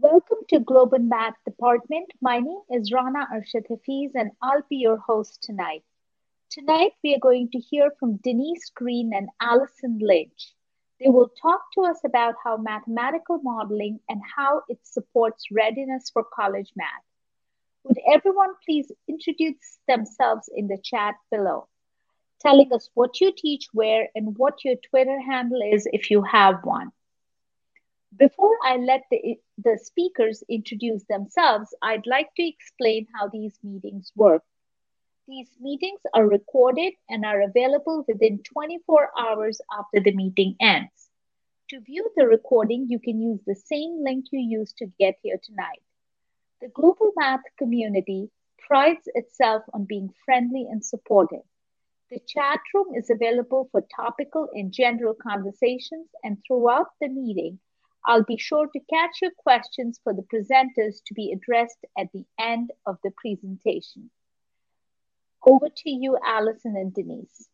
Welcome to Global Math Department. My name is Rana Arshad Hafiz and I'll be your host tonight. Tonight we are going to hear from Denise Green and Alison Lynch. They will talk to us about how mathematical modeling and how it supports readiness for college math. Would everyone please introduce themselves in the chat below, telling us what you teach where and what your Twitter handle is if you have one. Before I let the, the speakers introduce themselves, I'd like to explain how these meetings work. These meetings are recorded and are available within 24 hours after the meeting ends. To view the recording, you can use the same link you used to get here tonight. The Global Math community prides itself on being friendly and supportive. The chat room is available for topical and general conversations, and throughout the meeting, I'll be sure to catch your questions for the presenters to be addressed at the end of the presentation. Over to you, Alison and Denise.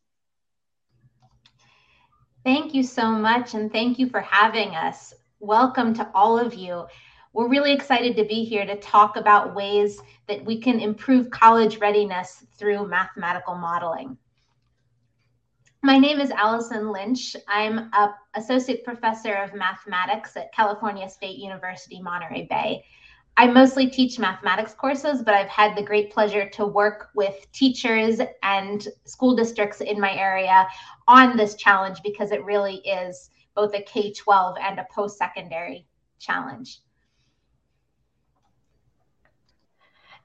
Thank you so much, and thank you for having us. Welcome to all of you. We're really excited to be here to talk about ways that we can improve college readiness through mathematical modeling. My name is Alison Lynch. I'm a associate professor of mathematics at California State University, Monterey Bay. I mostly teach mathematics courses, but I've had the great pleasure to work with teachers and school districts in my area on this challenge because it really is both a K 12 and a post secondary challenge.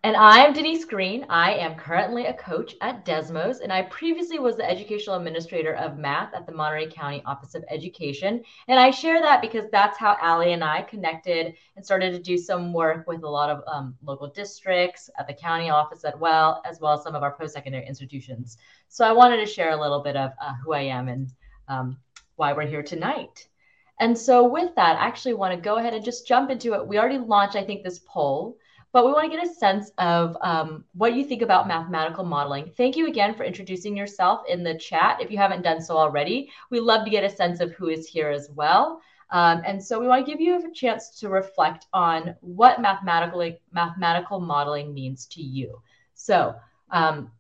And I'm Denise Green. I am currently a coach at Desmos, and I previously was the educational administrator of math at the Monterey County Office of Education. And I share that because that's how Allie and I connected and started to do some work with a lot of um, local districts at the county office as well, as well as some of our post-secondary institutions. So I wanted to share a little bit of uh, who I am and um, why we're here tonight. And so with that, I actually want to go ahead and just jump into it. We already launched, I think, this poll but we want to get a sense of um, what you think about mathematical modeling. Thank you again for introducing yourself in the chat. If you haven't done so already, we love to get a sense of who is here as well. Um, and so we want to give you a chance to reflect on what mathematical mathematical modeling means to you. So, um,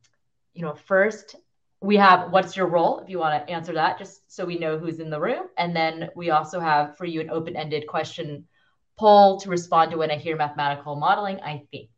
you know, first we have what's your role if you want to answer that, just so we know who's in the room. And then we also have for you an open-ended question poll to respond to when I hear mathematical modeling, I think.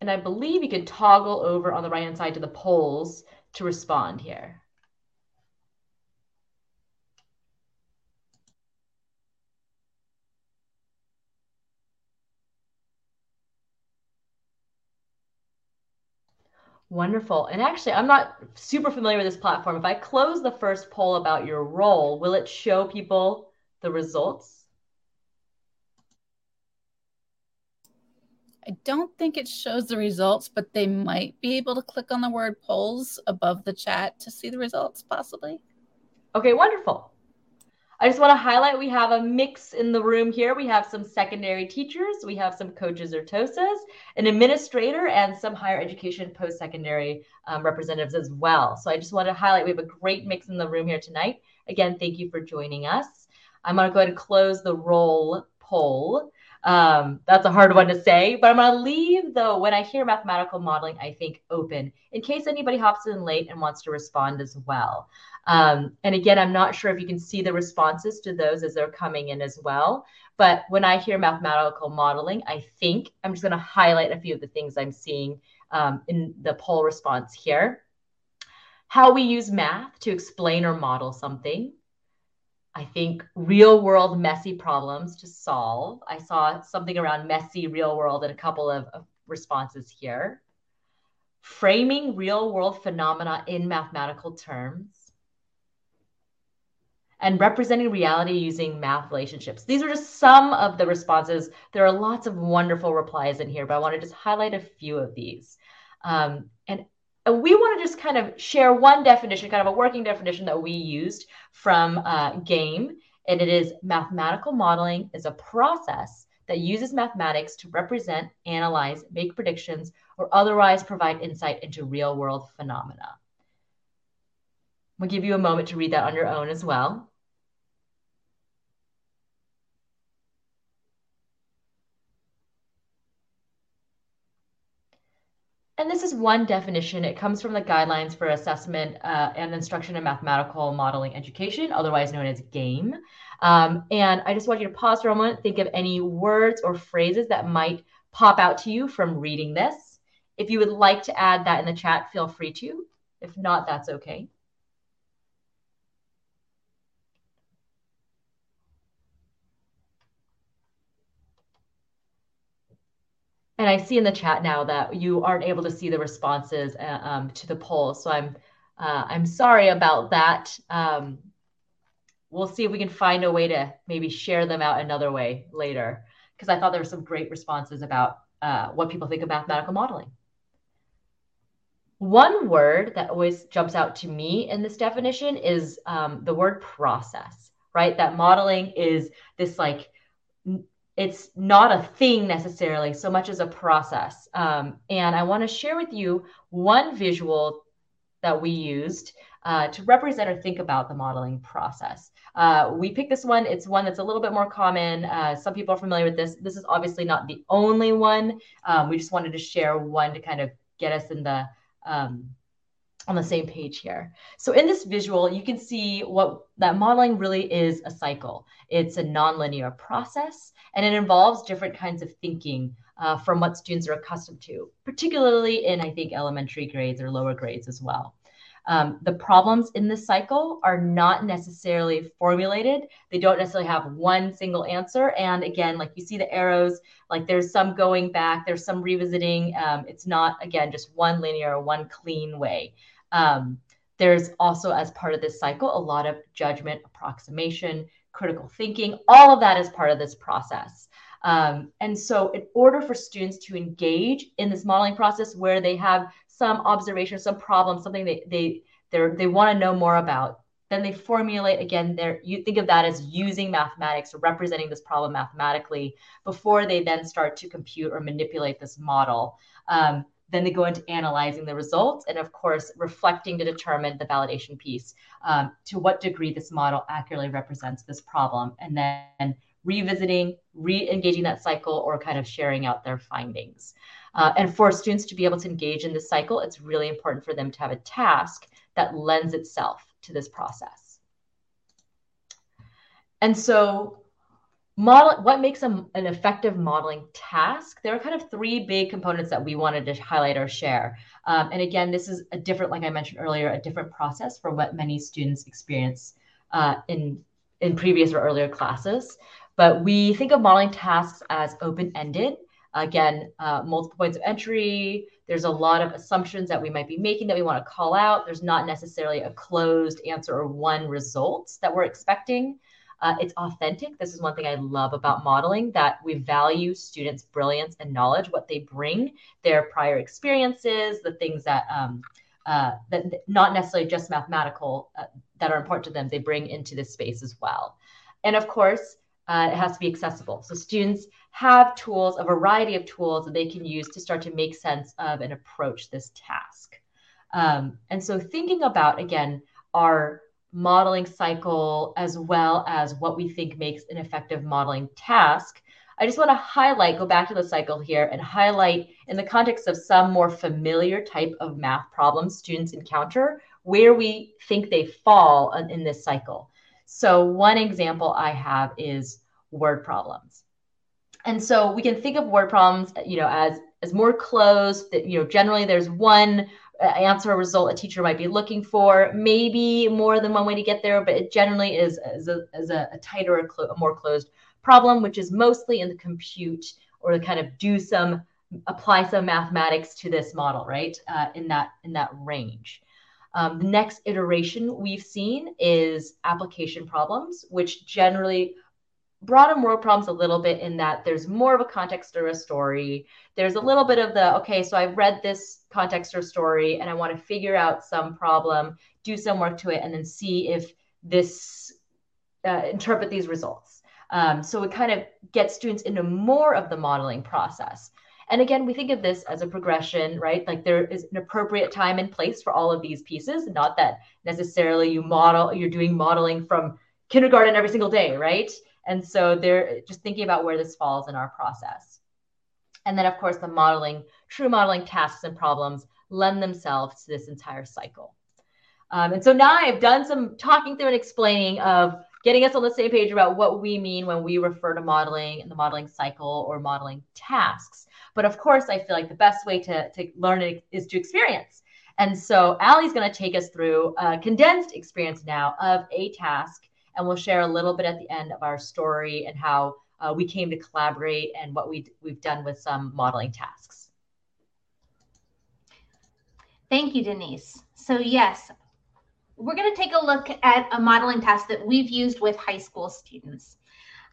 And I believe you can toggle over on the right hand side to the polls to respond here. Wonderful. And actually, I'm not super familiar with this platform. If I close the first poll about your role, will it show people the results? I don't think it shows the results, but they might be able to click on the word polls above the chat to see the results, possibly. Okay, wonderful. I just want to highlight we have a mix in the room here. We have some secondary teachers, we have some coaches or TOSAs, an administrator, and some higher education post secondary um, representatives as well. So I just want to highlight we have a great mix in the room here tonight. Again, thank you for joining us. I'm going to go ahead and close the roll poll. Um, that's a hard one to say, but I'm going to leave though when I hear mathematical modeling, I think open in case anybody hops in late and wants to respond as well. Um, and again, I'm not sure if you can see the responses to those as they're coming in as well. But when I hear mathematical modeling, I think I'm just going to highlight a few of the things I'm seeing um, in the poll response here. How we use math to explain or model something. I think real world messy problems to solve. I saw something around messy real world and a couple of, of responses here. Framing real world phenomena in mathematical terms and representing reality using math relationships. These are just some of the responses. There are lots of wonderful replies in here, but I want to just highlight a few of these. Um, and we want to just kind of share one definition, kind of a working definition that we used from uh, GAIMME. And it is mathematical modeling is a process that uses mathematics to represent, analyze, make predictions, or otherwise provide insight into real world phenomena. We'll give you a moment to read that on your own as well. And this is one definition. It comes from the guidelines for assessment uh, and instruction in mathematical modeling education, otherwise known as GAIMME. Um, and I just want you to pause for a moment, think of any words or phrases that might pop out to you from reading this. If you would like to add that in the chat, feel free to. If not, that's okay. And I see in the chat now that you aren't able to see the responses uh, um, to the poll. So I'm uh, I'm sorry about that. Um, we'll see if we can find a way to maybe share them out another way later, because I thought there were some great responses about uh, what people think of mathematical modeling. One word that always jumps out to me in this definition is um, the word process, right? That modeling is this like it's not a thing necessarily so much as a process. Um, and I want to share with you one visual that we used uh, to represent or think about the modeling process. Uh, we picked this one. It's one that's a little bit more common. Uh, some people are familiar with this. This is obviously not the only one. Um, we just wanted to share one to kind of get us in the um, on the same page here. So in this visual, you can see what that modeling really is a cycle. It's a nonlinear process, and it involves different kinds of thinking uh, from what students are accustomed to, particularly in, I think, elementary grades or lower grades as well. Um, the problems in this cycle are not necessarily formulated. They don't necessarily have one single answer. And again, like you see the arrows, like there's some going back, there's some revisiting. Um, it's not, again, just one linear, one clean way. Um, there's also, as part of this cycle, a lot of judgment, approximation, critical thinking. All of that is part of this process. Um, and so, in order for students to engage in this modeling process where they have some observation, some problem, something they they they want to know more about, then they formulate again. There, you think of that as using mathematics or representing this problem mathematically before they then start to compute or manipulate this model. Um, then they go into analyzing the results and, of course, reflecting to determine the validation piece um, to what degree this model accurately represents this problem, and then revisiting, re engaging that cycle, or kind of sharing out their findings. Uh, and for students to be able to engage in this cycle, it's really important for them to have a task that lends itself to this process. And so model what makes a, an effective modeling task? There are kind of three big components that we wanted to highlight or share. Um, and again this is a different like i mentioned earlier a different process for what many students experience uh, in in previous or earlier classes. But we think of modeling tasks as open-ended. Again uh, multiple points of entry. There's a lot of assumptions that we might be making that we want to call out. There's not necessarily a closed answer or one result that we're expecting uh, it's authentic. This is one thing I love about modeling that we value students' brilliance and knowledge, what they bring, their prior experiences, the things that um, uh, that not necessarily just mathematical uh, that are important to them, they bring into this space as well. And of course, uh, it has to be accessible. So students have tools, a variety of tools that they can use to start to make sense of and approach this task. Um, and so thinking about, again, our modeling cycle as well as what we think makes an effective modeling task. I just want to highlight, go back to the cycle here and highlight in the context of some more familiar type of math problems students encounter where we think they fall in this cycle. So one example I have is word problems. And so we can think of word problems, you know, as as more closed that you know generally there's one answer a result a teacher might be looking for. Maybe more than one way to get there, but it generally is, is, a, is a, a tighter, a, clo- a more closed problem, which is mostly in the compute or to kind of do some, apply some mathematics to this model, right? Uh, in that in that range. Um, the next iteration we've seen is application problems, which generally broaden world problems a little bit in that there's more of a context or a story. There's a little bit of the, okay, so I've read this context or story and I want to figure out some problem, do some work to it, and then see if this uh, interpret these results. Um, so it kind of gets students into more of the modeling process. And again, we think of this as a progression, right? Like there is an appropriate time and place for all of these pieces, not that necessarily you model, you're doing modeling from kindergarten every single day, right? And so they're just thinking about where this falls in our process. And then, of course, the modeling, true modeling tasks and problems lend themselves to this entire cycle. Um, and so now I've done some talking through and explaining of getting us on the same page about what we mean when we refer to modeling and the modeling cycle or modeling tasks. But of course, I feel like the best way to, to learn it is to experience. And so Allie's going to take us through a condensed experience now of a task, and we'll share a little bit at the end of our story and how uh, we came to collaborate and what we, we've done with some modeling tasks. Thank you, Denise. So yes, we're going to take a look at a modeling task that we've used with high school students.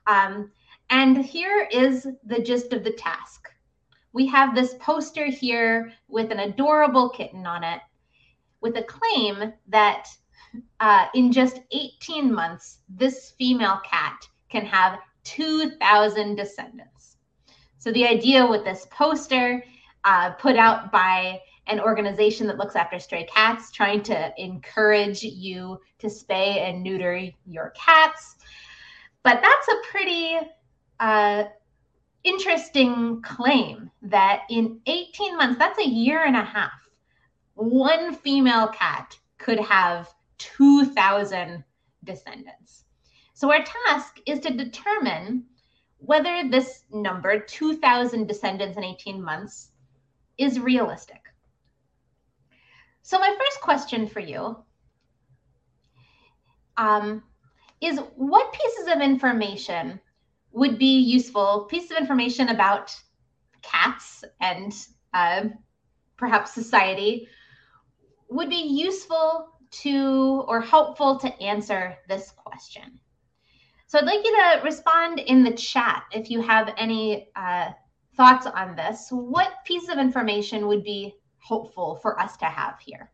Um, and here is the gist of the task. We have this poster here with an adorable kitten on it with a claim that uh, in just 18 months, this female cat can have 2,000 descendants. So the idea with this poster uh, put out by an organization that looks after stray cats, trying to encourage you to spay and neuter your cats. But that's a pretty uh, interesting claim that in 18 months, that's a year and a half, one female cat could have 2,000 descendants. So our task is to determine whether this number, 2,000 descendants in 18 months, is realistic. So my first question for you um, is what pieces of information would be useful, pieces of information about cats and uh, perhaps society would be useful to or helpful to answer this question. So I'd like you to respond in the chat if you have any uh, thoughts on this. What piece of information would be helpful for us to have here.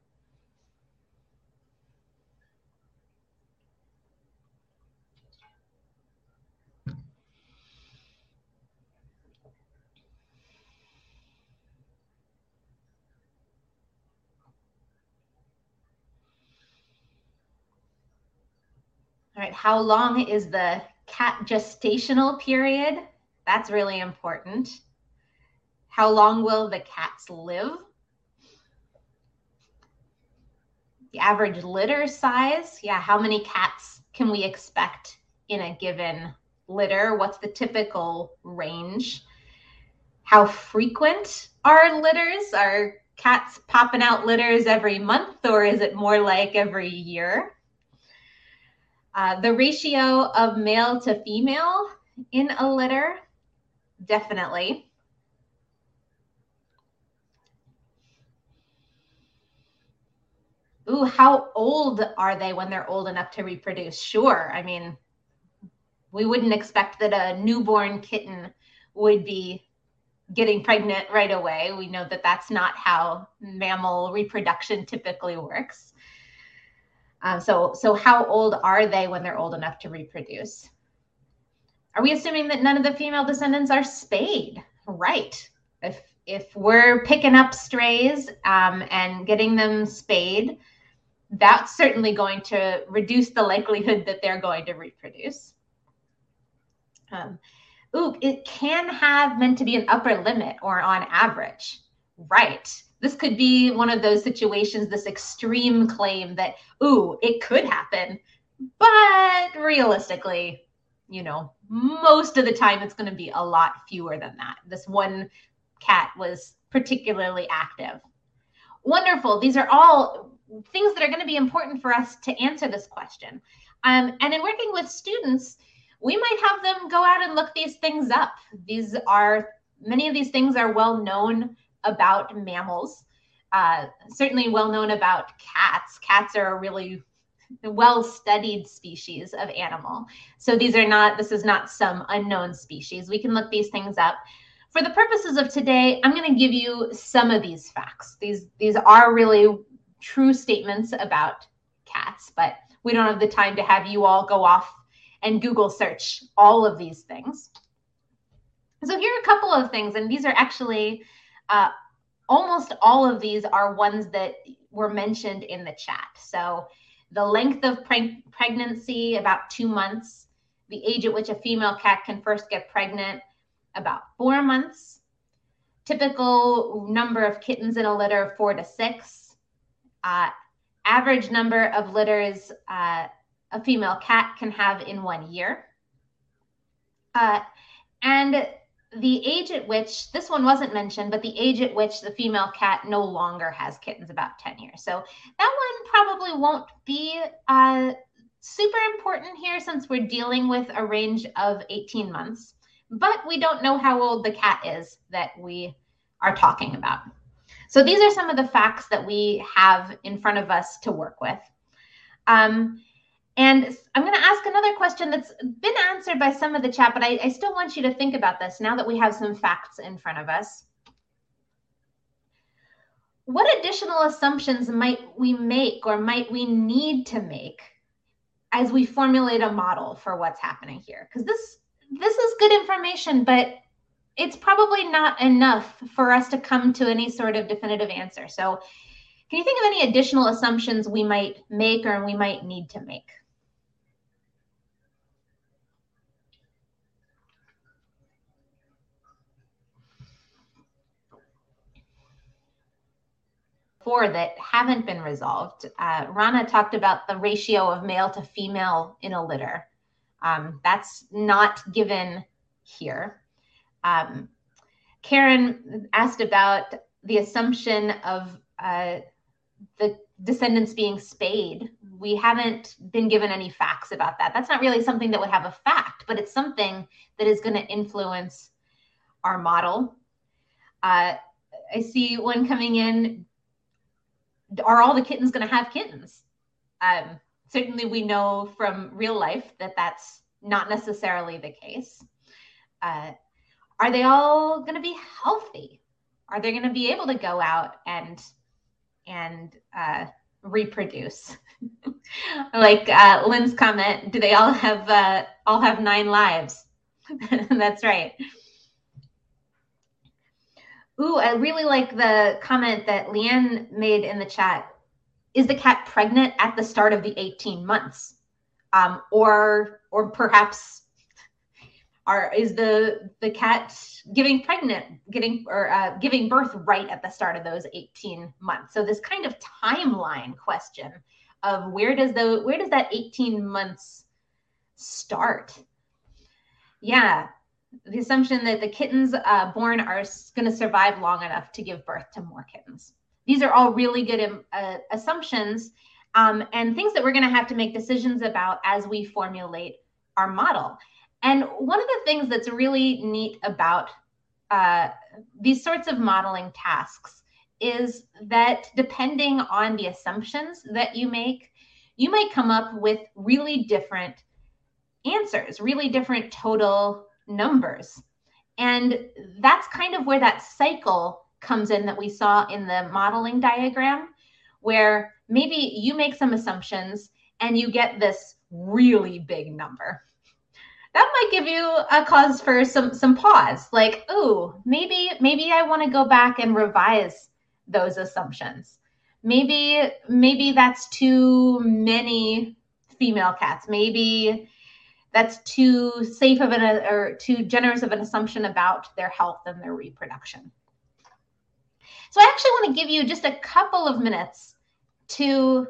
Right, how long is the cat gestational period? That's really important. How long will the cats live? the average litter size. Yeah, how many cats can we expect in a given litter? What's the typical range? How frequent are litters? Are cats popping out litters every month or is it more like every year? Uh, the ratio of male to female in a litter, definitely. ooh, how old are they when they're old enough to reproduce? Sure. I mean, we wouldn't expect that a newborn kitten would be getting pregnant right away. We know that that's not how mammal reproduction typically works. Um, so, so how old are they when they're old enough to reproduce? Are we assuming that none of the female descendants are spayed? Right. If if we're picking up strays um, and getting them spayed, that's certainly going to reduce the likelihood that they're going to reproduce. Um, ooh, it can have meant to be an upper limit or on average. Right. This could be one of those situations, this extreme claim that, ooh, it could happen. But realistically, you know, most of the time it's going to be a lot fewer than that. This one cat was particularly active. Wonderful. These are all things that are going to be important for us to answer this question. Um, and in working with students, we might have them go out and look these things up. These are many of these things are well known about mammals. Uh, certainly well known about cats. Cats are a really well studied species of animal. So these are not, this is not some unknown species. We can look these things up. For the purposes of today, I'm going to give you some of these facts. These, these are really true statements about cats, but we don't have the time to have you all go off and Google search all of these things. So here are a couple of things, and these are actually uh, almost all of these are ones that were mentioned in the chat. So the length of pre pregnancy, about two months, the age at which a female cat can first get pregnant, about four months, typical number of kittens in a litter, four to six, uh, average number of litters uh, a female cat can have in one year. Uh, and the age at which this one wasn't mentioned, but the age at which the female cat no longer has kittens, about 10 years. So that one probably won't be uh, super important here since we're dealing with a range of 18 months, but we don't know how old the cat is that we are talking about. So these are some of the facts that we have in front of us to work with. Um, and I'm going to ask another question that's been answered by some of the chat, but I, I still want you to think about this now that we have some facts in front of us. What additional assumptions might we make or might we need to make as we formulate a model for what's happening here? Because this this is good information, but it's probably not enough for us to come to any sort of definitive answer. So can you think of any additional assumptions we might make or we might need to make? Four that haven't been resolved. Uh, Rana talked about the ratio of male to female in a litter. Um, that's not given here. Um, Karen asked about the assumption of uh, the descendants being spayed. We haven't been given any facts about that. That's not really something that would have a fact, but it's something that is going to influence our model. Uh, I see one coming in are all the kittens going to have kittens? Um, certainly, we know from real life that that's not necessarily the case. Uh, are they all going to be healthy? Are they going to be able to go out and and uh, reproduce? like uh, Lynn's comment, do they all have uh, all have nine lives? that's right. Ooh, I really like the comment that Leanne made in the chat. Is the cat pregnant at the start of the 18 months? Um, or or perhaps are is the the cat giving pregnant getting or uh, giving birth right at the start of those 18 months so this kind of timeline question of where does the where does that 18 months start yeah the assumption that the kittens uh, born are going to survive long enough to give birth to more kittens. These are all really good um, uh, assumptions um, and things that we're going to have to make decisions about as we formulate our model. And one of the things that's really neat about uh, these sorts of modeling tasks is that depending on the assumptions that you make, you might come up with really different answers, really different total numbers. And that's kind of where that cycle comes in that we saw in the modeling diagram, where maybe you make some assumptions and you get this really big number. That might give you a cause for some some pause, like, oh, maybe maybe I want to go back and revise those assumptions. Maybe maybe that's too many female cats. Maybe that's too safe of an uh, or too generous of an assumption about their health and their reproduction. So I actually want to give you just a couple of minutes to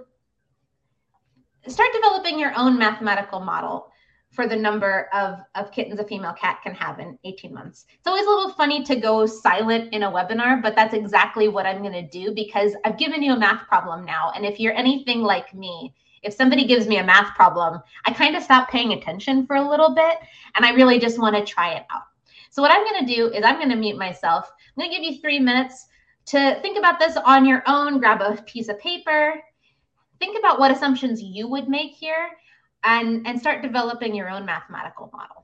start developing your own mathematical model for the number of, of kittens a female cat can have in 18 months. It's always a little funny to go silent in a webinar, but that's exactly what I'm going to do because I've given you a math problem now. And if you're anything like me, if somebody gives me a math problem, I kind of stop paying attention for a little bit and I really just want to try it out. So what I'm going to do is I'm going to mute myself. I'm going to give you three minutes to think about this on your own. Grab a piece of paper. Think about what assumptions you would make here and, and start developing your own mathematical model.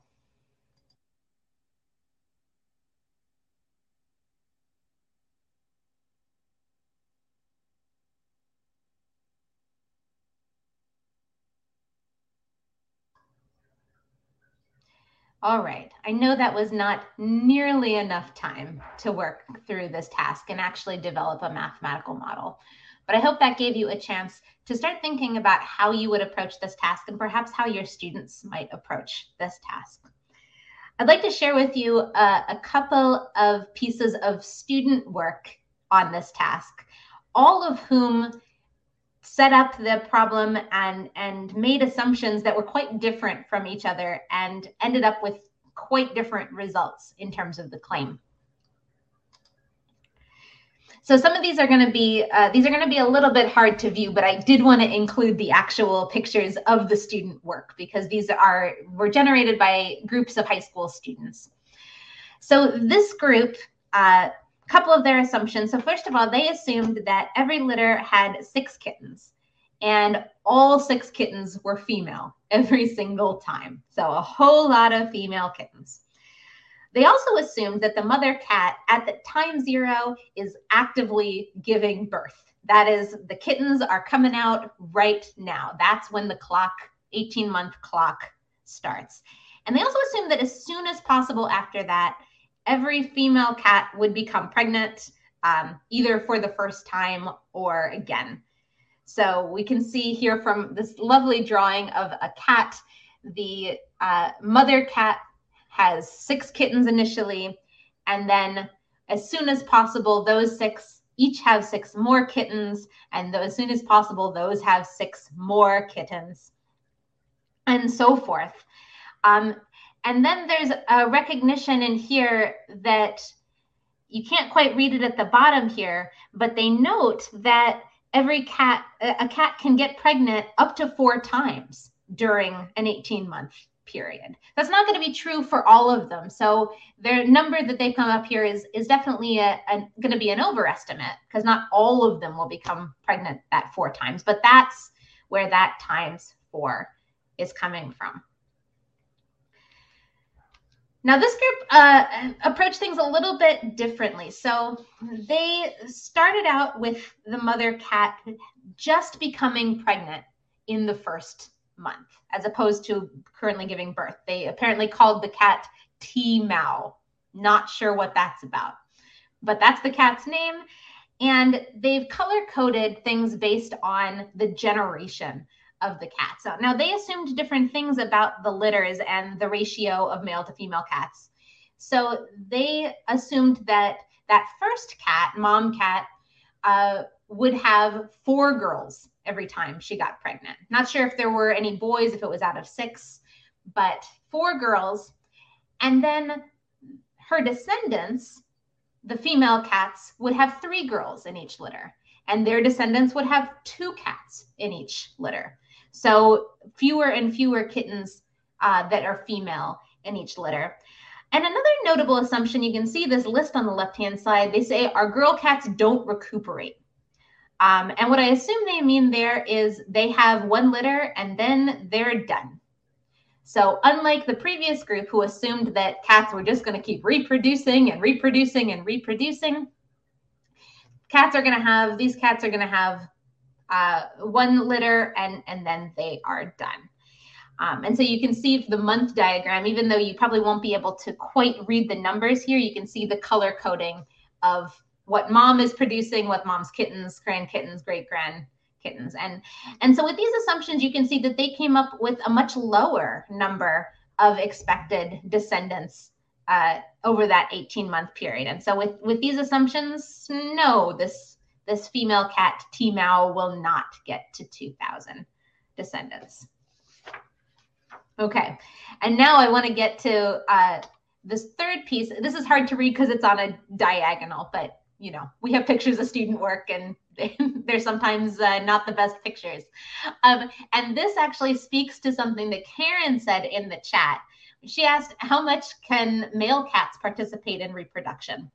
All right, I know that was not nearly enough time to work through this task and actually develop a mathematical model. But I hope that gave you a chance to start thinking about how you would approach this task and perhaps how your students might approach this task. I'd like to share with you a, a couple of pieces of student work on this task, all of whom set up the problem and and made assumptions that were quite different from each other and ended up with quite different results in terms of the claim. So some of these are going to be uh, these are going to be a little bit hard to view, but I did want to include the actual pictures of the student work because these are were generated by groups of high school students. So this group, uh, couple of their assumptions. So first of all, they assumed that every litter had six kittens, and all six kittens were female every single time. So a whole lot of female kittens. They also assumed that the mother cat at the time zero is actively giving birth. That is, the kittens are coming out right now. That's when the clock, 18 month clock, starts. And they also assumed that as soon as possible after that, every female cat would become pregnant, um, either for the first time or again. So we can see here from this lovely drawing of a cat, the uh, mother cat has six kittens initially, and then as soon as possible, those six each have six more kittens, and as soon as possible, those have six more kittens, and so forth. Um, and then there's a recognition in here that you can't quite read it at the bottom here, but they note that every cat, a cat can get pregnant up to four times during an 18 month period. That's not going to be true for all of them. So their number that they come up here is is definitely a, a going to be an overestimate because not all of them will become pregnant that four times, but that's where that times four is coming from. Now, this group uh, approached things a little bit differently. So they started out with the mother cat just becoming pregnant in the first month, as opposed to currently giving birth. They apparently called the cat T Mao. Not sure what that's about, but that's the cat's name. And they've color coded things based on the generation of the cats. Now they assumed different things about the litters and the ratio of male to female cats. So they assumed that that first cat, mom cat, uh, would have four girls every time she got pregnant. Not sure if there were any boys, if it was out of six, but four girls. And then her descendants, the female cats, would have three girls in each litter, and their descendants would have two cats in each litter. So fewer and fewer kittens uh, that are female in each litter. And another notable assumption, you can see this list on the left-hand side, they say our girl cats don't recuperate. Um, and what I assume they mean there is they have one litter and then they're done. So, unlike the previous group who assumed that cats were just going to keep reproducing and reproducing and reproducing, cats are going to have, these cats are going to have uh, one litter and, and then they are done. Um, and so you can see the month diagram, even though you probably won't be able to quite read the numbers here, you can see the color coding of what mom is producing, what mom's kittens, grand kittens, great grand kittens. And, and so with these assumptions, you can see that they came up with a much lower number of expected descendants uh, over that 18 month period. And so with, with these assumptions, no, this, this female cat T Mao will not get to 2000 descendants. Okay, and now I want to get to uh, this third piece. This is hard to read because it's on a diagonal, but you know, we have pictures of student work and they're sometimes uh, not the best pictures. Um, and this actually speaks to something that Karen said in the chat. She asked, How much can male cats participate in reproduction?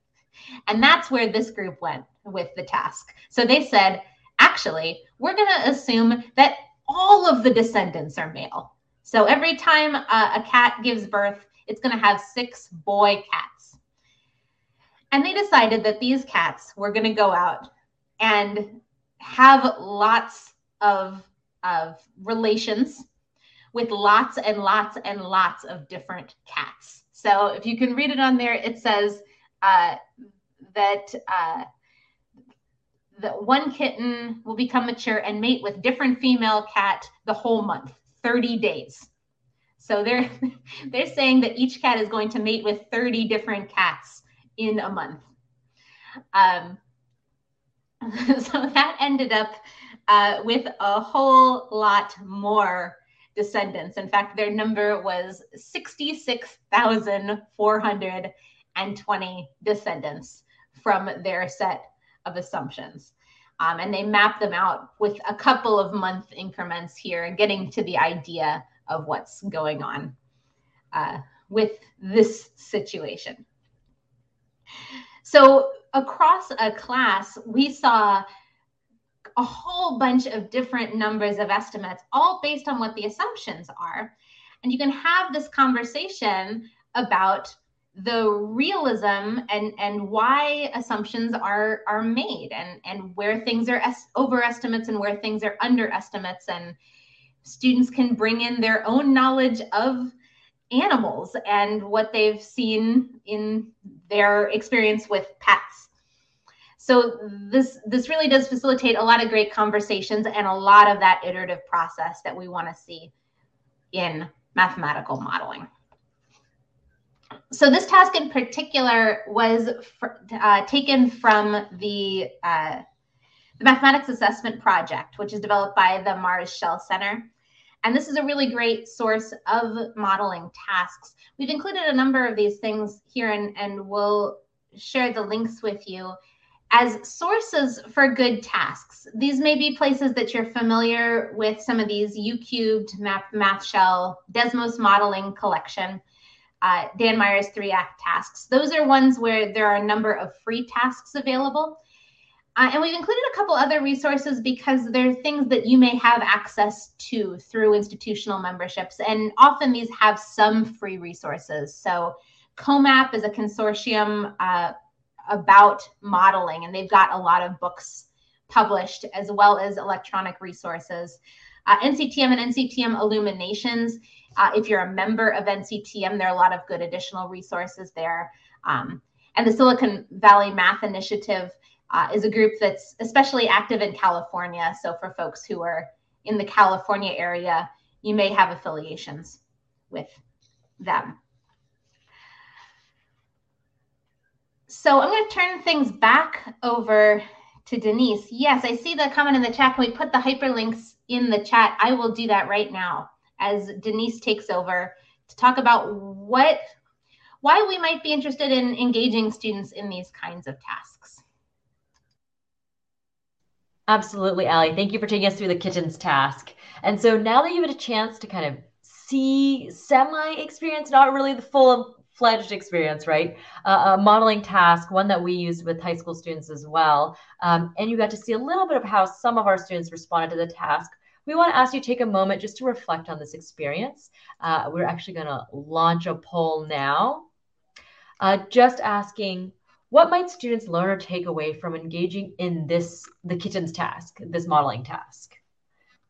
And that's where this group went with the task. So they said, Actually, we're going to assume that all of the descendants are male. So every time uh, a cat gives birth, it's going to have six boy cats. And they decided that these cats were going to go out and have lots of, of relations with lots and lots and lots of different cats. So if you can read it on there, it says uh, that uh, the one kitten will become mature and mate with different female cat the whole month, 30 days. So they're they're saying that each cat is going to mate with 30 different cats in a month. Um, so that ended up uh, with a whole lot more descendants. In fact, their number was 66,420 descendants from their set of assumptions. Um, and they map them out with a couple of month increments here getting to the idea of what's going on uh, with this situation. So across a class, we saw a whole bunch of different numbers of estimates, all based on what the assumptions are. And you can have this conversation about the realism and and why assumptions are are made and and where things are es- overestimates and where things are underestimates. And students can bring in their own knowledge of animals and what they've seen in their experience with pets. So this this really does facilitate a lot of great conversations and a lot of that iterative process that we want to see in mathematical modeling so this task in particular was uh, taken from the, uh, the Mathematics Assessment Project, which is developed by the Mars Shell Center. And this is a really great source of modeling tasks. We've included a number of these things here and, and we'll share the links with you as sources for good tasks. These may be places that you're familiar with some of these youcubed, Math, Math Shell, Desmos modeling collection uh, Dan Meyer's three act tasks. Those are ones where there are a number of free tasks available. Uh, and we've included a couple other resources because they're things that you may have access to through institutional memberships. And often these have some free resources. So COMAP is a consortium uh, about modeling, and they've got a lot of books published as well as electronic resources. Uh, NCTM and NCTM Illuminations uh, if you're a member of NCTM, there are a lot of good additional resources there. Um, and the Silicon Valley Math Initiative uh, is a group that's especially active in California. So for folks who are in the California area, you may have affiliations with them. So I'm going to turn things back over to Denise. Yes, I see the comment in the chat. Can we put the hyperlinks in the chat? I will do that right now as Denise takes over to talk about what why we might be interested in engaging students in these kinds of tasks. Absolutely, Allie. Thank you for taking us through the kitchens task. And so now that you've had a chance to kind of see semi experience, not really the full fledged experience, right? Uh, a modeling task, one that we use with high school students as well. Um, and you got to see a little bit of how some of our students responded to the task we want to ask you to take a moment just to reflect on this experience. Uh, we're actually going to launch a poll now, uh, just asking what might students learn or take away from engaging in this the kitchens task, this modeling task.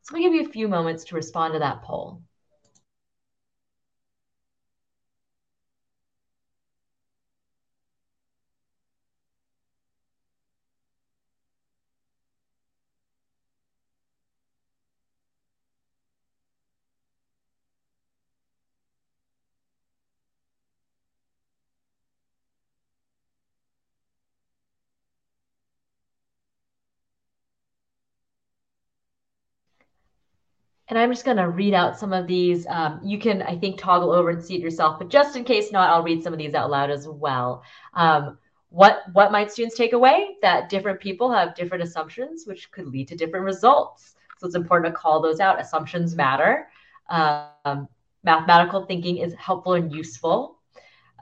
So we give you a few moments to respond to that poll. And I'm just going to read out some of these. Um, you can, I think, toggle over and see it yourself, but just in case not, I'll read some of these out loud as well. Um, what, what might students take away? That different people have different assumptions, which could lead to different results. So it's important to call those out. Assumptions matter. Um, mathematical thinking is helpful and useful.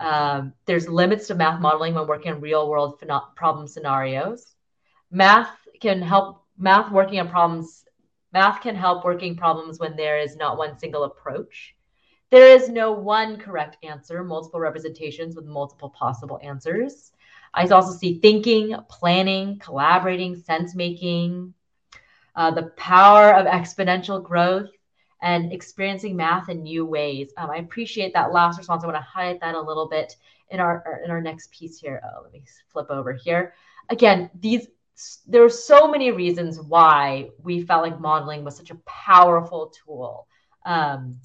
Um, there's limits to math modeling when working on real world problem scenarios. Math can help, math working on problems Math can help working problems when there is not one single approach. There is no one correct answer, multiple representations with multiple possible answers. I also see thinking, planning, collaborating, sense making, uh, the power of exponential growth, and experiencing math in new ways. Um, I appreciate that last response. I want to highlight that a little bit in our in our next piece here. Oh, let me flip over here. Again, these there are so many reasons why we felt like modeling was such a powerful tool. Um,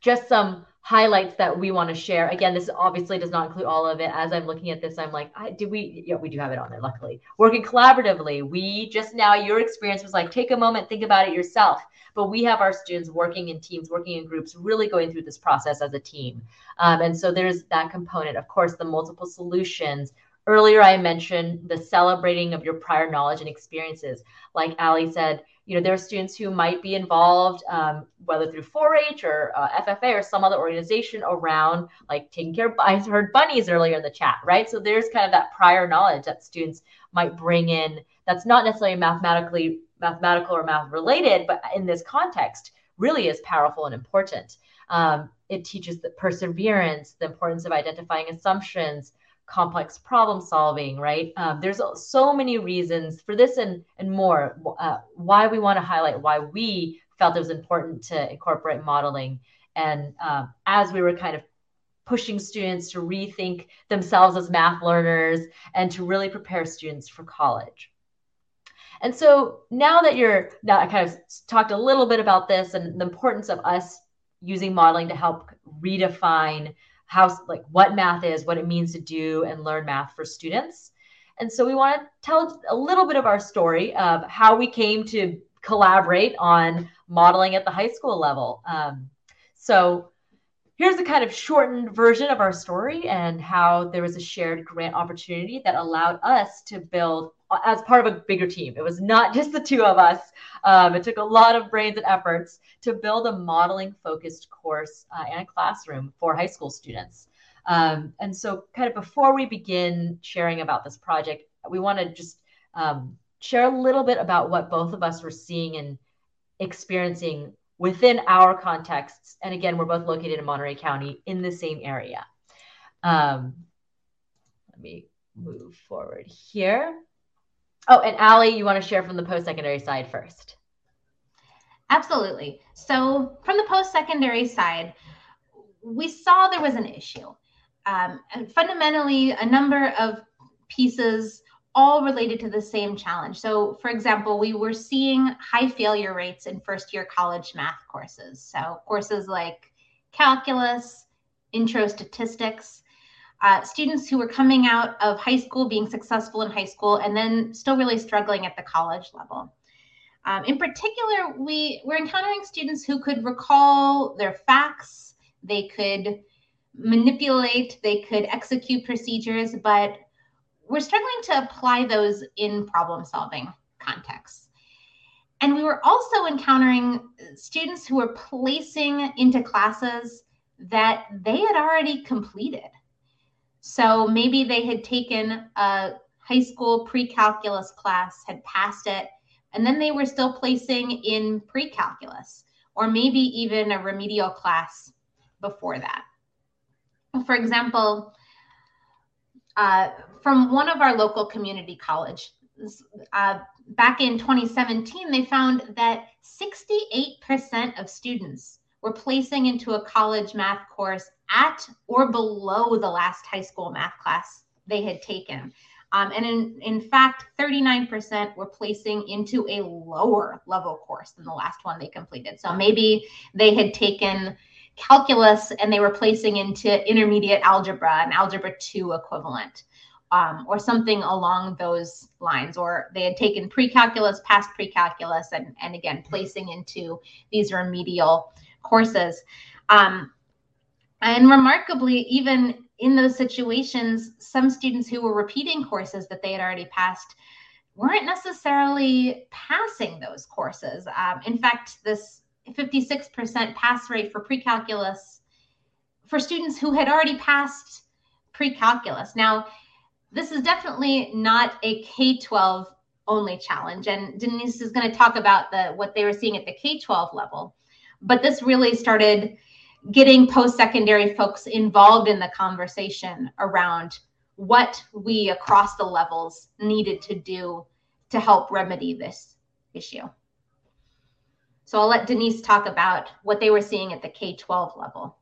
just some highlights that we want to share. Again, this obviously does not include all of it. As I'm looking at this, I'm like, I, do we? Yeah, we do have it on there. Luckily, working collaboratively. We just now your experience was like, take a moment, think about it yourself. But we have our students working in teams, working in groups, really going through this process as a team. Um, and so there's that component. Of course, the multiple solutions. Earlier, I mentioned the celebrating of your prior knowledge and experiences. Like Ali said, you know, there are students who might be involved, um, whether through 4-H or uh, FFA or some other organization around like taking care of, I heard bunnies earlier in the chat, right? So there's kind of that prior knowledge that students might bring in that's not necessarily mathematically mathematical or math related, but in this context really is powerful and important. Um, it teaches the perseverance, the importance of identifying assumptions, complex problem solving, right? Um, there's so many reasons for this and, and more uh, why we want to highlight why we felt it was important to incorporate modeling. And um, as we were kind of pushing students to rethink themselves as math learners and to really prepare students for college. And so now that you're, now I kind of talked a little bit about this and the importance of us using modeling to help redefine how like what math is, what it means to do and learn math for students. And so we want to tell a little bit of our story of how we came to collaborate on modeling at the high school level. Um, so here's a kind of shortened version of our story and how there was a shared grant opportunity that allowed us to build as part of a bigger team. It was not just the two of us. Um, it took a lot of brains and efforts to build a modeling focused course uh, and a classroom for high school students. Um, and so, kind of before we begin sharing about this project, we want to just um, share a little bit about what both of us were seeing and experiencing within our contexts. And again, we're both located in Monterey County in the same area. Um, let me move forward here. Oh, and Ali, you want to share from the post-secondary side first? Absolutely. So from the post-secondary side, we saw there was an issue. Um, and fundamentally, a number of pieces all related to the same challenge. So, for example, we were seeing high failure rates in first year college math courses. So, courses like calculus, intro statistics, uh, students who were coming out of high school, being successful in high school, and then still really struggling at the college level. Um, in particular, we were encountering students who could recall their facts, they could manipulate, they could execute procedures, but we're struggling to apply those in problem solving contexts. And we were also encountering students who were placing into classes that they had already completed. So maybe they had taken a high school pre-calculus class, had passed it, and then they were still placing in pre-calculus, or maybe even a remedial class before that. For example, uh, from one of our local community colleges, uh, back in 2017, they found that 68% of students were placing into a college math course at or below the last high school math class they had taken. Um, and in, in fact, 39% were placing into a lower level course than the last one they completed. So maybe they had taken calculus and they were placing into intermediate algebra, an algebra 2 equivalent, um, or something along those lines. Or they had taken pre calculus, past pre calculus, and, and again, placing into these remedial courses. Um, and remarkably, even in those situations, some students who were repeating courses that they had already passed weren't necessarily passing those courses. Um, in fact, this 56% pass rate for pre-calculus for students who had already passed pre-calculus. Now, this is definitely not a K-12 only challenge, and Denise is going to talk about the what they were seeing at the K-12 level. But this really started getting post-secondary folks involved in the conversation around what we across the levels needed to do to help remedy this issue. So I'll let Denise talk about what they were seeing at the K 12 level.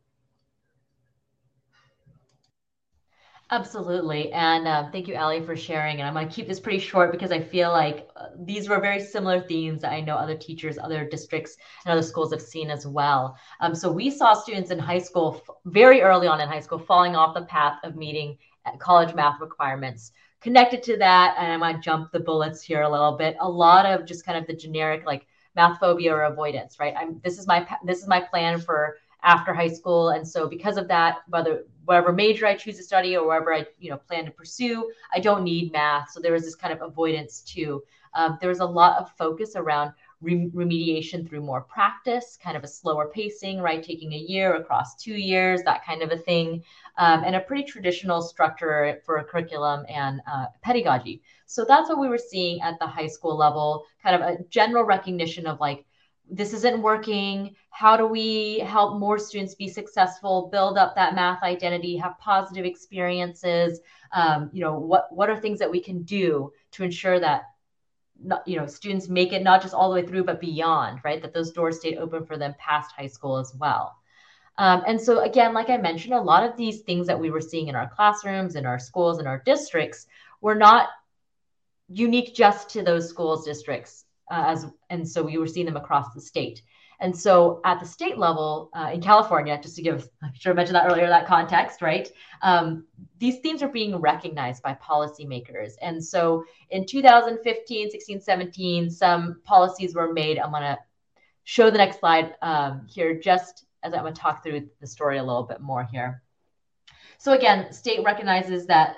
Absolutely. And uh, thank you, Ali, for sharing. And I'm going to keep this pretty short because I feel like uh, these were very similar themes that I know other teachers, other districts, and other schools have seen as well. Um, so we saw students in high school, very early on in high school, falling off the path of meeting uh, college math requirements. Connected to that, and I'm going to jump the bullets here a little bit, a lot of just kind of the generic like math phobia or avoidance, right? I'm, this is my this is my plan for after high school. And so because of that, whether whatever major I choose to study or wherever I you know plan to pursue, I don't need math. So there was this kind of avoidance too. Um, there was a lot of focus around remediation through more practice, kind of a slower pacing, right? Taking a year across two years, that kind of a thing, um, and a pretty traditional structure for a curriculum and uh, pedagogy. So that's what we were seeing at the high school level, kind of a general recognition of like this isn't working. How do we help more students be successful build up that math identity have positive experiences? Um, you know what what are things that we can do to ensure that not, you know students make it not just all the way through but beyond right? That those doors stayed open for them past high school as well. Um, and so again like i mentioned a lot of these things that we were seeing in our classrooms in our schools in our districts were not unique just to those schools districts uh, as and so we were seeing them across the state. And so at the state level uh, in California, just to give, I should have mentioned that earlier, that context, right? Um, these themes are being recognized by policymakers. And so in 2015, 16, 17, some policies were made. I'm going to show the next slide um, here just as I'm going to talk through the story a little bit more here. So again, state recognizes that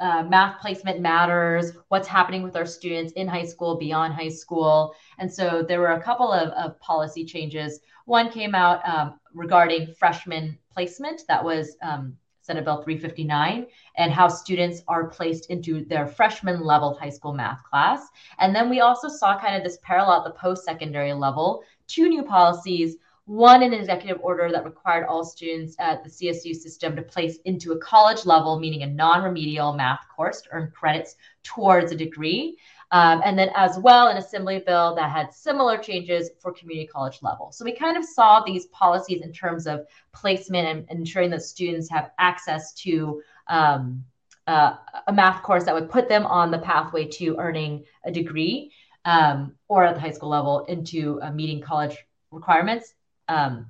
uh, math placement matters, what's happening with our students in high school, beyond high school. And so there were a couple of, of policy changes. One came out um, regarding freshman placement, that was um, Senate Bill 359, and how students are placed into their freshman level high school math class. And then we also saw kind of this parallel at the post secondary level, two new policies one an executive order that required all students at the CSU system to place into a college level, meaning a non-remedial math course to earn credits towards a degree. Um, and then as well an assembly bill that had similar changes for community college level. So we kind of saw these policies in terms of placement and, and ensuring that students have access to um, uh, a math course that would put them on the pathway to earning a degree um, or at the high school level into uh, meeting college requirements um,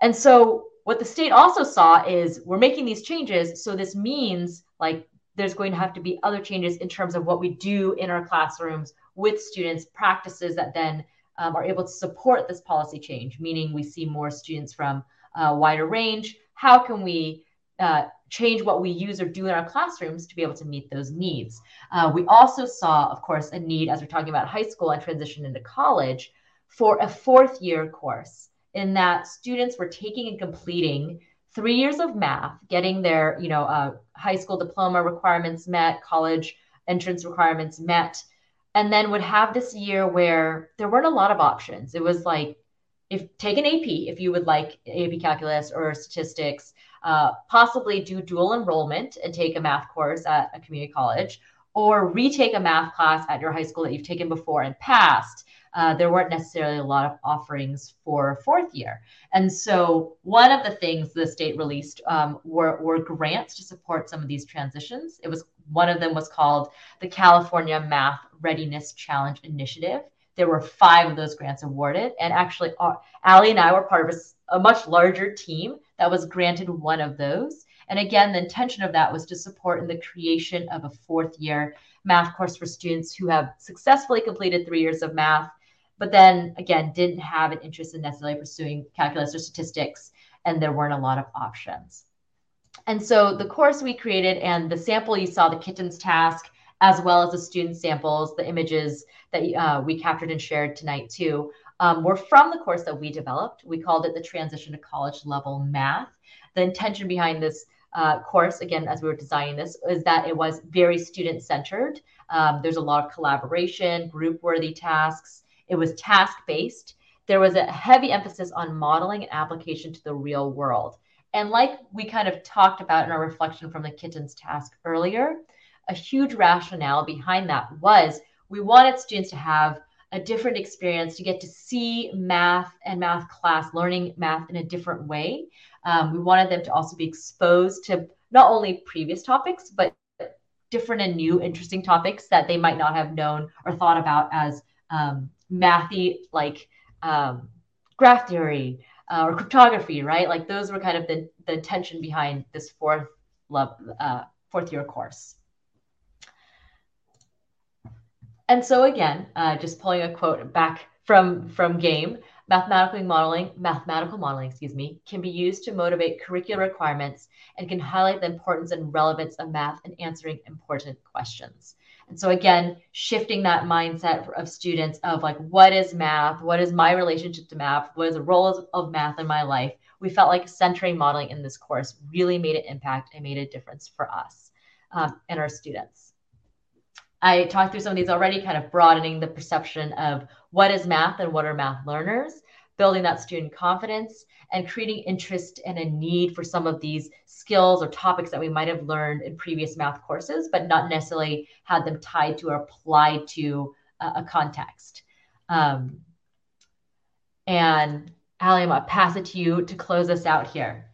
and so what the state also saw is we're making these changes. So this means like there's going to have to be other changes in terms of what we do in our classrooms with students, practices that then um, are able to support this policy change, meaning we see more students from a wider range. How can we uh, change what we use or do in our classrooms to be able to meet those needs? Uh, we also saw, of course, a need as we're talking about high school and transition into college for a fourth year course in that students were taking and completing three years of math, getting their you know uh, high school diploma requirements met, college entrance requirements met, and then would have this year where there weren't a lot of options. It was like if take an AP if you would like AP calculus or statistics, uh, possibly do dual enrollment and take a math course at a community college, or retake a math class at your high school that you've taken before and passed uh, there weren't necessarily a lot of offerings for fourth year. And so one of the things the state released um, were, were grants to support some of these transitions. It was one of them was called the California Math Readiness Challenge Initiative. There were five of those grants awarded, and actually, uh, Ali and I were part of a, a much larger team that was granted one of those. And again, the intention of that was to support in the creation of a fourth year math course for students who have successfully completed three years of math but then again didn't have an interest in necessarily pursuing calculus or statistics and there weren't a lot of options. And so the course we created and the sample you saw the kittens task as well as the student samples the images that uh, we captured and shared tonight too um, were from the course that we developed. We called it the transition to college level math. The intention behind this uh, course, again, as we were designing this, is that it was very student centered. Um, there's a lot of collaboration, group worthy tasks, it was task based. There was a heavy emphasis on modeling and application to the real world. And like we kind of talked about in our reflection from the kittens task earlier, a huge rationale behind that was we wanted students to have a different experience to get to see math and math class, learning math in a different way. Um, we wanted them to also be exposed to not only previous topics, but different and new interesting topics that they might not have known or thought about as um, mathy, like um, graph theory uh, or cryptography, right? Like those were kind of the, the intention behind this fourth, uh, fourth year course. And so again, uh, just pulling a quote back from from GAIMME, mathematical modeling, mathematical modeling, excuse me, can be used to motivate curricular requirements and can highlight the importance and relevance of math in answering important questions. And so again, shifting that mindset of students of like, what is math? What is my relationship to math? What is the role of math in my life? We felt like centering modeling in this course really made an impact and made a difference for us um, and our students. I talked through some of these already, kind of broadening the perception of what is math and what are math learners, building that student confidence, and creating interest and a need for some of these skills or topics that we might have learned in previous math courses, but not necessarily had them tied to or applied to a, a context. Um, and Ali, I'm going to pass it to you to close us out here.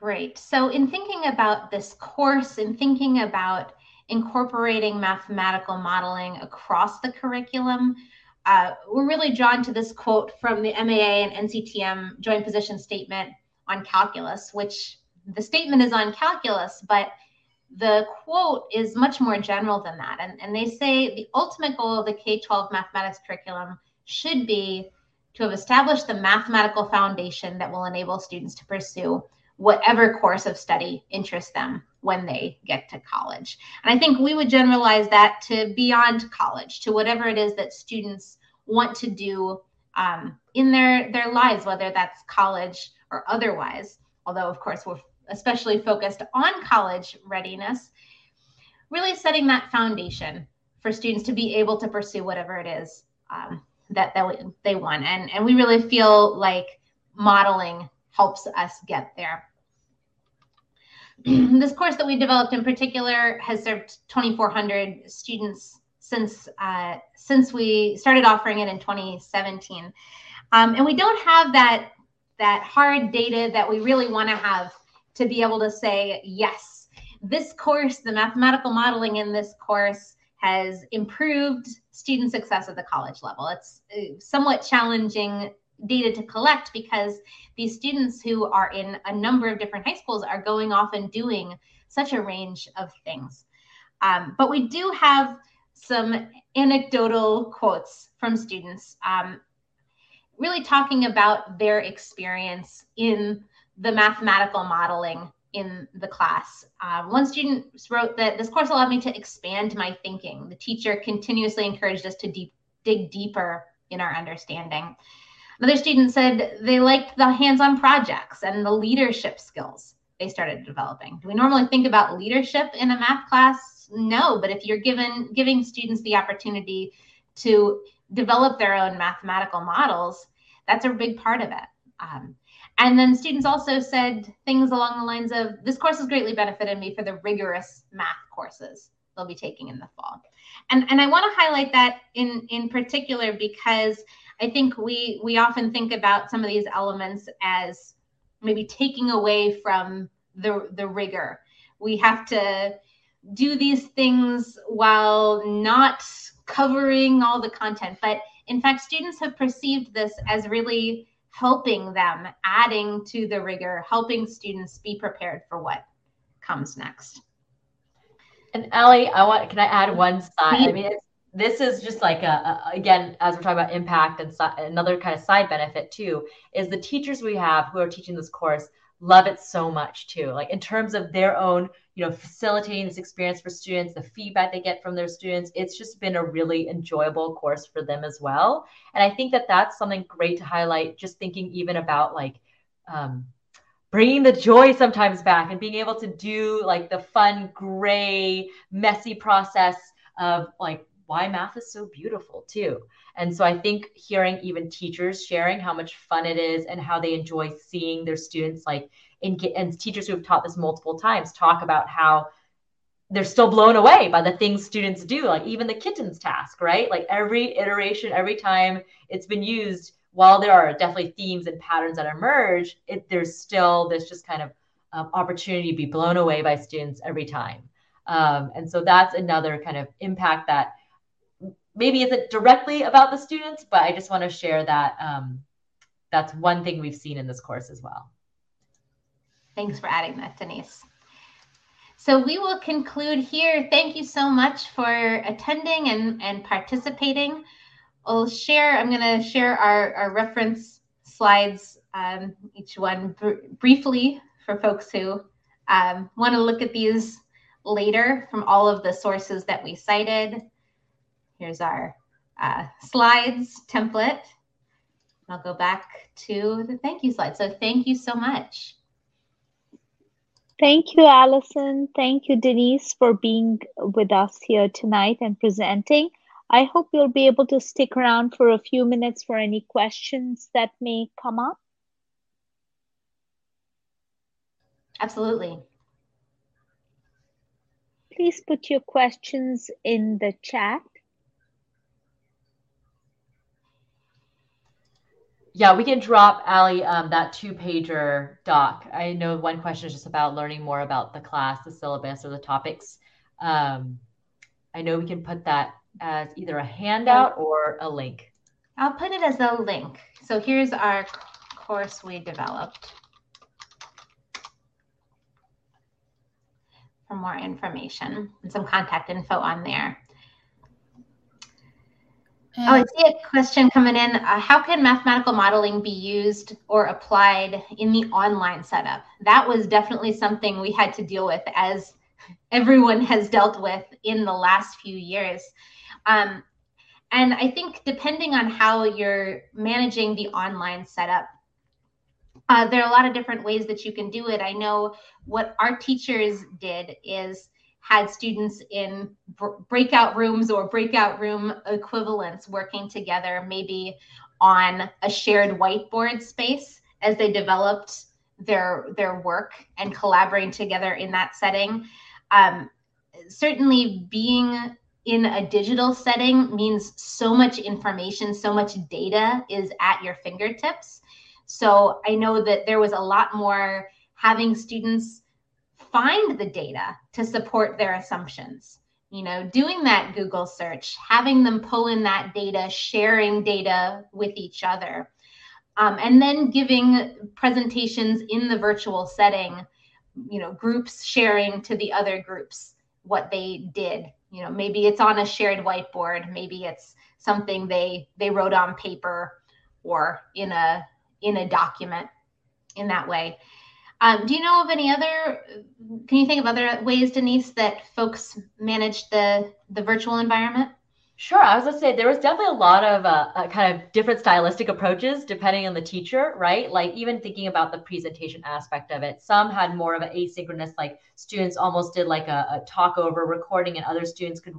Great. So, in thinking about this course and thinking about incorporating mathematical modeling across the curriculum, uh, we're really drawn to this quote from the MAA and NCTM joint position statement on calculus, which the statement is on calculus, but the quote is much more general than that. And, and they say the ultimate goal of the K 12 mathematics curriculum should be to have established the mathematical foundation that will enable students to pursue whatever course of study interests them when they get to college. And I think we would generalize that to beyond college, to whatever it is that students want to do um, in their their lives, whether that's college or otherwise. Although, of course, we're especially focused on college readiness, really setting that foundation for students to be able to pursue whatever it is um, that, that they want. And, and we really feel like modeling helps us get there. this course that we developed in particular has served 2,400 students since uh, since we started offering it in 2017, um, and we don't have that that hard data that we really want to have to be able to say yes, this course, the mathematical modeling in this course has improved student success at the college level. It's uh, somewhat challenging data to collect because these students who are in a number of different high schools are going off and doing such a range of things. Um, but we do have some anecdotal quotes from students um, really talking about their experience in the mathematical modeling in the class. Uh, one student wrote that this course allowed me to expand my thinking. The teacher continuously encouraged us to deep, dig deeper in our understanding. Another student said they liked the hands-on projects and the leadership skills they started developing. Do we normally think about leadership in a math class? No, but if you're given giving students the opportunity to develop their own mathematical models, that's a big part of it. Um, and then students also said things along the lines of this course has greatly benefited me for the rigorous math courses they'll be taking in the fall. And, and I want to highlight that in, in particular because I think we we often think about some of these elements as maybe taking away from the the rigor. We have to do these things while not covering all the content, but in fact, students have perceived this as really helping them, adding to the rigor, helping students be prepared for what comes next. And Ellie, I want can I add one side? I mean, it's this is just like a, a, again as we're talking about impact and another kind of side benefit too is the teachers we have who are teaching this course love it so much too. Like in terms of their own you know facilitating this experience for students the feedback they get from their students it's just been a really enjoyable course for them as well. And i think that that's something great to highlight just thinking even about like um, bringing the joy sometimes back and being able to do like the fun gray messy process of like why math is so beautiful too. And so I think hearing even teachers sharing how much fun it is and how they enjoy seeing their students like in, and teachers who have taught this multiple times talk about how they're still blown away by the things students do, like even the kittens task, right? Like every iteration, every time it's been used, while there are definitely themes and patterns that emerge, it, there's still this just kind of um, opportunity to be blown away by students every time. Um, and so that's another kind of impact that maybe isn't directly about the students, but I just want to share that um, that's one thing we've seen in this course as well. Thanks for adding that, Denise. So we will conclude here. Thank you so much for attending and, and participating. I'll share, I'm going to share our, our reference slides, um, each one br briefly for folks who um, want to look at these later from all of the sources that we cited. Here's our uh, slides template. I'll go back to the thank you slide. So thank you so much. Thank you, Alison. Thank you, Denise, for being with us here tonight and presenting. I hope you'll be able to stick around for a few minutes for any questions that may come up. Absolutely. Please put your questions in the chat. Yeah, we can drop Ali um, that two pager doc. I know one question is just about learning more about the class, the syllabus, or the topics. Um, I know we can put that as either a handout or a link. I'll put it as a link. So here's our course we developed for more information and some contact info on there. Oh, I see a question coming in. Uh, how can mathematical modeling be used or applied in the online setup? That was definitely something we had to deal with as everyone has dealt with in the last few years. Um, and I think depending on how you're managing the online setup, uh, there are a lot of different ways that you can do it. I know what our teachers did is had students in breakout rooms or breakout room equivalents working together, maybe on a shared whiteboard space as they developed their their work and collaborating together in that setting. Um, certainly, being in a digital setting means so much information, so much data is at your fingertips. So I know that there was a lot more having students find the data to support their assumptions. You know, doing that Google search, having them pull in that data, sharing data with each other, um, and then giving presentations in the virtual setting, you know, groups sharing to the other groups what they did. You know, maybe it's on a shared whiteboard, maybe it's something they they wrote on paper or in a in a document in that way. Um, do you know of any other? Can you think of other ways, Denise, that folks manage the the virtual environment? Sure. I was gonna say there was definitely a lot of uh, uh, kind of different stylistic approaches depending on the teacher, right? Like even thinking about the presentation aspect of it. Some had more of an asynchronous, like students almost did like a, a talk over recording, and other students could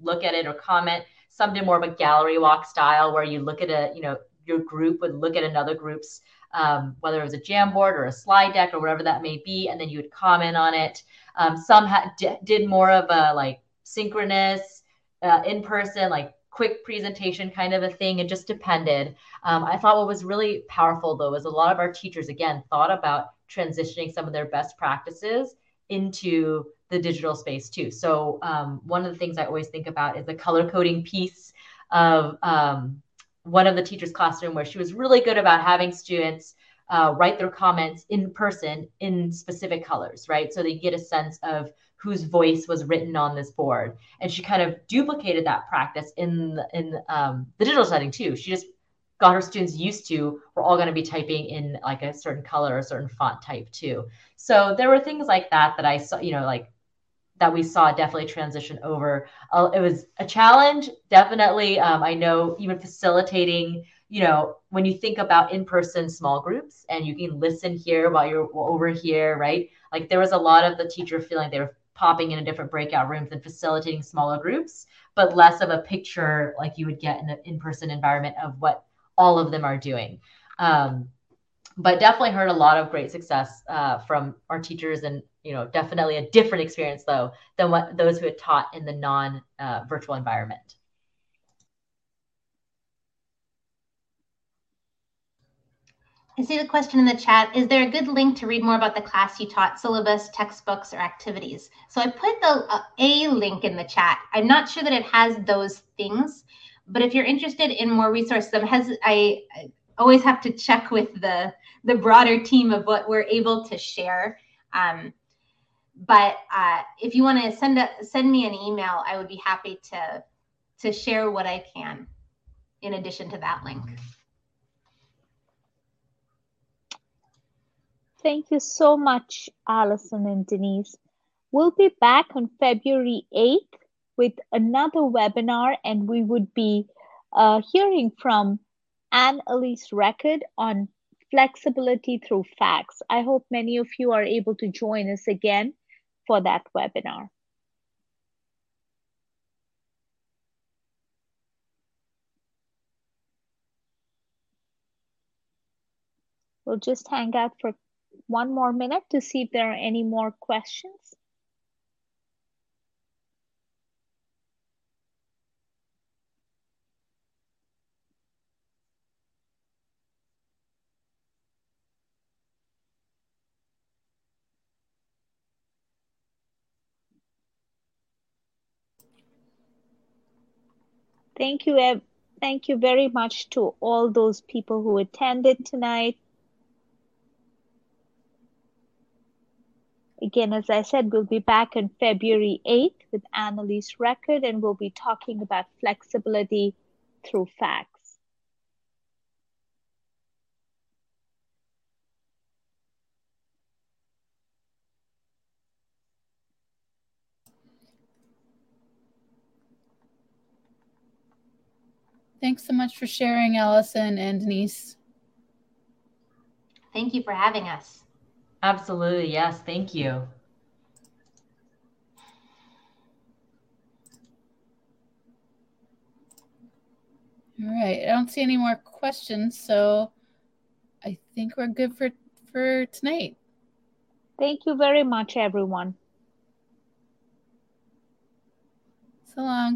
look at it or comment. Some did more of a gallery walk style where you look at a, you know, your group would look at another group's um, whether it was a Jamboard or a slide deck or whatever that may be, and then you would comment on it. Um, some d- did more of a like synchronous, uh, in person, like quick presentation kind of a thing. It just depended. Um, I thought what was really powerful though was a lot of our teachers again thought about transitioning some of their best practices into the digital space too. So um, one of the things I always think about is the color coding piece of um, one of the teachers' classroom where she was really good about having students uh, write their comments in person in specific colors, right? So they get a sense of whose voice was written on this board. And she kind of duplicated that practice in in um, the digital setting too. She just got her students used to we're all going to be typing in like a certain color, a certain font type too. So there were things like that that I saw, you know, like that we saw definitely transition over. Uh, it was a challenge, definitely. Um, I know even facilitating, you know, when you think about in-person small groups and you can listen here while you're over here, right? Like there was a lot of the teacher feeling they were popping in a different breakout rooms and facilitating smaller groups, but less of a picture like you would get in an in-person environment of what all of them are doing. Um, but definitely heard a lot of great success uh, from our teachers and you know, definitely a different experience though than what those who had taught in the non uh, virtual environment. I see the question in the chat. Is there a good link to read more about the class you taught, syllabus, textbooks, or activities? So I put the uh, a link in the chat. I'm not sure that it has those things, but if you're interested in more resources, has, I, I always have to check with the the broader team of what we're able to share. Um, but uh, if you want to send a, send me an email, I would be happy to to share what I can in addition to that link. Thank you so much, Alison and Denise. We'll be back on February 8th with another webinar, and we would be uh, hearing from Anne Elise Record on flexibility through facts. I hope many of you are able to join us again for that webinar. We'll just hang out for one more minute to see if there are any more questions. Thank you, thank you very much to all those people who attended tonight. Again, as I said, we'll be back on February 8th with Anne Elise Record, and we'll be talking about flexibility through facts. Thanks so much for sharing, Alison and Denise. Thank you for having us. Absolutely. Yes. Thank you. All right. I don't see any more questions, so I think we're good for for tonight. Thank you very much, everyone. So long.